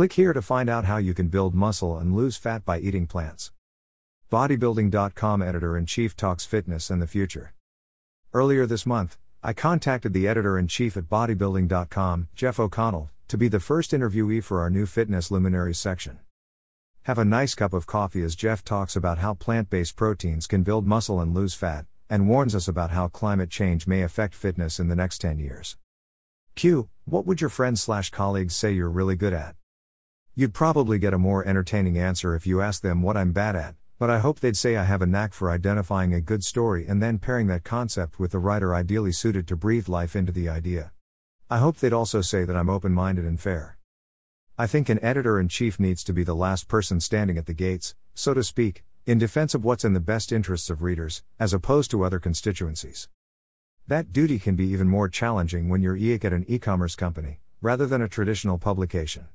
Click here to find out how you can build muscle and lose fat by eating plants. Bodybuilding.com editor in chief talks fitness and the future. Earlier this month, I contacted the editor in chief at bodybuilding.com, Jeff O'Connell, to be the first interviewee for our new Fitness Luminaries section. Have a nice cup of coffee as Jeff talks about how plant based proteins can build muscle and lose fat, and warns us about how climate change may affect fitness in the next 10 years. Q. What would your friends slash colleagues say you're really good at? You'd probably get a more entertaining answer if you asked them what I'm bad at, but I hope they'd say I have a knack for identifying a good story and then pairing that concept with the writer ideally suited to breathe life into the idea. I hope they'd also say that I'm open minded and fair. I think an editor in chief needs to be the last person standing at the gates, so to speak, in defense of what's in the best interests of readers, as opposed to other constituencies. That duty can be even more challenging when you're EIC at an e commerce company, rather than a traditional publication.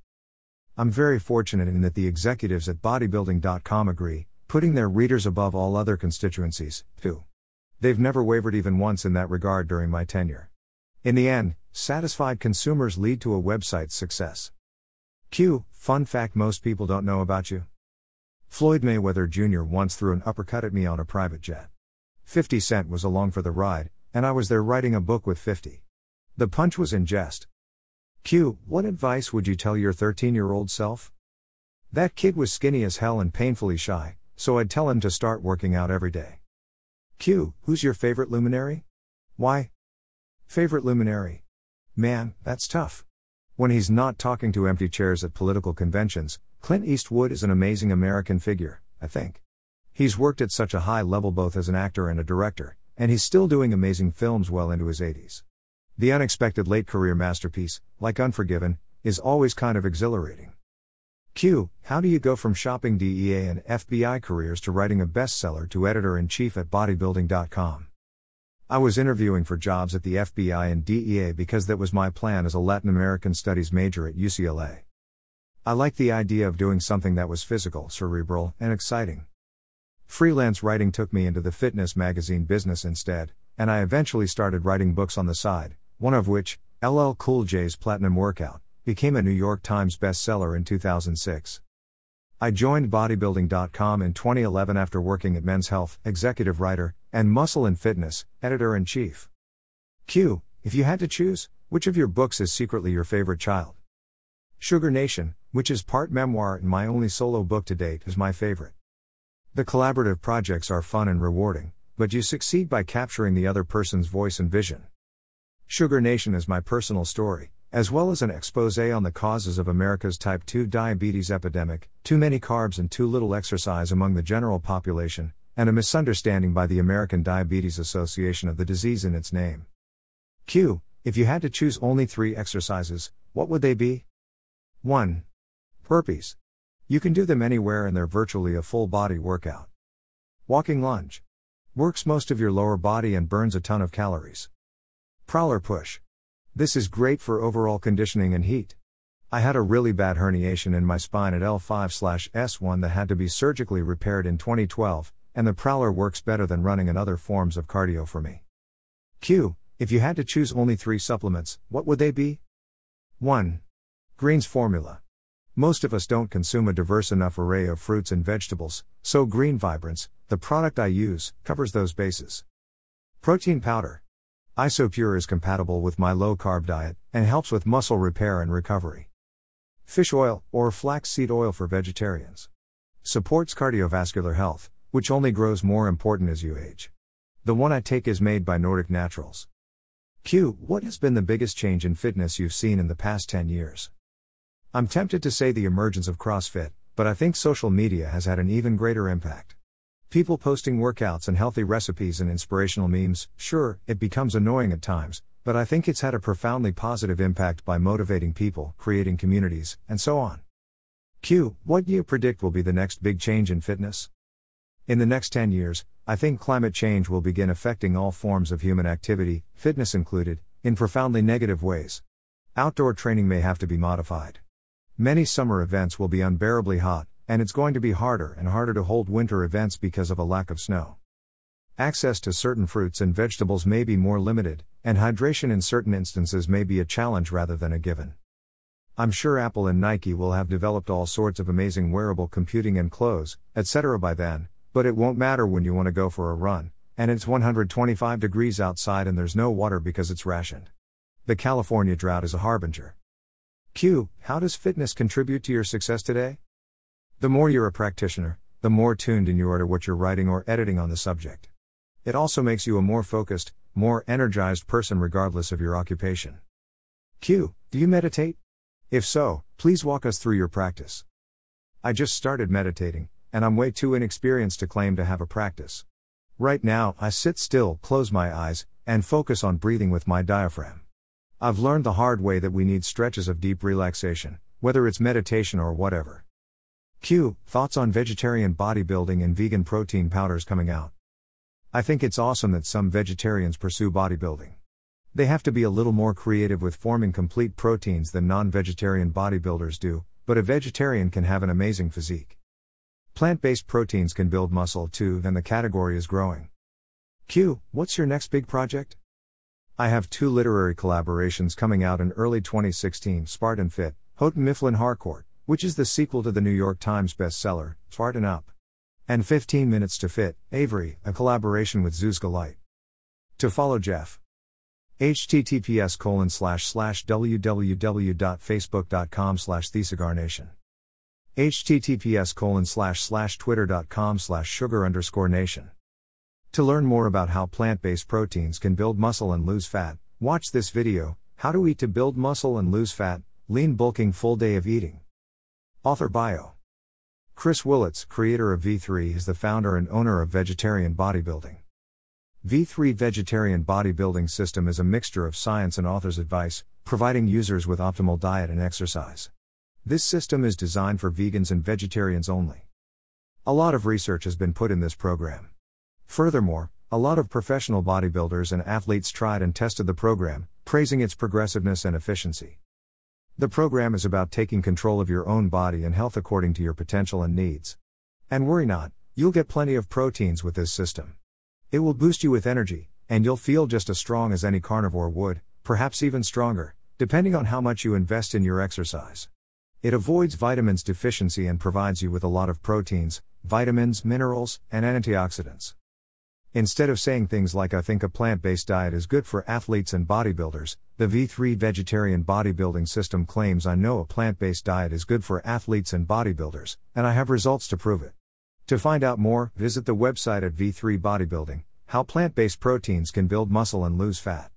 I'm very fortunate in that the executives at bodybuilding.com agree, putting their readers above all other constituencies, too. They've never wavered even once in that regard during my tenure. In the end, satisfied consumers lead to a website's success. Q. Fun fact most people don't know about you. Floyd Mayweather Jr. once threw an uppercut at me on a private jet. 50 Cent was along for the ride, and I was there writing a book with 50. The punch was in jest. Q. What advice would you tell your 13 year old self? That kid was skinny as hell and painfully shy, so I'd tell him to start working out every day. Q. Who's your favorite luminary? Why? Favorite luminary? Man, that's tough. When he's not talking to empty chairs at political conventions, Clint Eastwood is an amazing American figure, I think. He's worked at such a high level both as an actor and a director, and he's still doing amazing films well into his 80s. The unexpected late career masterpiece, like Unforgiven, is always kind of exhilarating. Q. How do you go from shopping DEA and FBI careers to writing a bestseller to editor in chief at bodybuilding.com? I was interviewing for jobs at the FBI and DEA because that was my plan as a Latin American studies major at UCLA. I liked the idea of doing something that was physical, cerebral, and exciting. Freelance writing took me into the fitness magazine business instead, and I eventually started writing books on the side, one of which, LL Cool J's Platinum Workout, became a New York Times bestseller in 2006. I joined bodybuilding.com in 2011 after working at Men's Health, executive writer, and Muscle and Fitness, editor in chief. Q. If you had to choose, which of your books is secretly your favorite child? Sugar Nation, which is part memoir and my only solo book to date, is my favorite. The collaborative projects are fun and rewarding, but you succeed by capturing the other person's voice and vision. Sugar Nation is my personal story, as well as an expose on the causes of America's type 2 diabetes epidemic, too many carbs and too little exercise among the general population, and a misunderstanding by the American Diabetes Association of the disease in its name. Q. If you had to choose only three exercises, what would they be? 1. Burpees. You can do them anywhere and they're virtually a full body workout. Walking lunge. Works most of your lower body and burns a ton of calories. Prowler push. This is great for overall conditioning and heat. I had a really bad herniation in my spine at L5 S1 that had to be surgically repaired in 2012, and the Prowler works better than running and other forms of cardio for me. Q. If you had to choose only three supplements, what would they be? 1. Greens Formula. Most of us don't consume a diverse enough array of fruits and vegetables, so Green Vibrance, the product I use, covers those bases. Protein Powder. Isopure is compatible with my low carb diet and helps with muscle repair and recovery. Fish oil, or flaxseed oil for vegetarians, supports cardiovascular health, which only grows more important as you age. The one I take is made by Nordic Naturals. Q. What has been the biggest change in fitness you've seen in the past 10 years? I'm tempted to say the emergence of CrossFit, but I think social media has had an even greater impact. People posting workouts and healthy recipes and inspirational memes, sure, it becomes annoying at times, but I think it's had a profoundly positive impact by motivating people, creating communities, and so on. Q. What do you predict will be the next big change in fitness? In the next 10 years, I think climate change will begin affecting all forms of human activity, fitness included, in profoundly negative ways. Outdoor training may have to be modified. Many summer events will be unbearably hot, and it's going to be harder and harder to hold winter events because of a lack of snow. Access to certain fruits and vegetables may be more limited, and hydration in certain instances may be a challenge rather than a given. I'm sure Apple and Nike will have developed all sorts of amazing wearable computing and clothes, etc. by then, but it won't matter when you want to go for a run, and it's 125 degrees outside and there's no water because it's rationed. The California drought is a harbinger. Q. How does fitness contribute to your success today? The more you're a practitioner, the more tuned in you are to what you're writing or editing on the subject. It also makes you a more focused, more energized person regardless of your occupation. Q. Do you meditate? If so, please walk us through your practice. I just started meditating, and I'm way too inexperienced to claim to have a practice. Right now, I sit still, close my eyes, and focus on breathing with my diaphragm. I've learned the hard way that we need stretches of deep relaxation, whether it's meditation or whatever. Q. Thoughts on vegetarian bodybuilding and vegan protein powders coming out. I think it's awesome that some vegetarians pursue bodybuilding. They have to be a little more creative with forming complete proteins than non vegetarian bodybuilders do, but a vegetarian can have an amazing physique. Plant based proteins can build muscle too, and the category is growing. Q. What's your next big project? I have two literary collaborations coming out in early 2016 Spartan Fit, Houghton Mifflin Harcourt, which is the sequel to the New York Times bestseller, Spartan Up. And 15 Minutes to Fit, Avery, a collaboration with Zuzka Light. To follow Jeff. https colon slash slash www.facebook.com slash thesugarnation https colon slash slash twitter.com slash sugar underscore nation to learn more about how plant based proteins can build muscle and lose fat, watch this video How to Eat to Build Muscle and Lose Fat Lean Bulking Full Day of Eating. Author Bio Chris Willits, creator of V3, is the founder and owner of Vegetarian Bodybuilding. V3 Vegetarian Bodybuilding System is a mixture of science and author's advice, providing users with optimal diet and exercise. This system is designed for vegans and vegetarians only. A lot of research has been put in this program. Furthermore, a lot of professional bodybuilders and athletes tried and tested the program, praising its progressiveness and efficiency. The program is about taking control of your own body and health according to your potential and needs. And worry not, you'll get plenty of proteins with this system. It will boost you with energy, and you'll feel just as strong as any carnivore would, perhaps even stronger, depending on how much you invest in your exercise. It avoids vitamins deficiency and provides you with a lot of proteins, vitamins, minerals, and antioxidants. Instead of saying things like I think a plant based diet is good for athletes and bodybuilders, the V3 vegetarian bodybuilding system claims I know a plant based diet is good for athletes and bodybuilders, and I have results to prove it. To find out more, visit the website at V3 Bodybuilding How Plant Based Proteins Can Build Muscle and Lose Fat.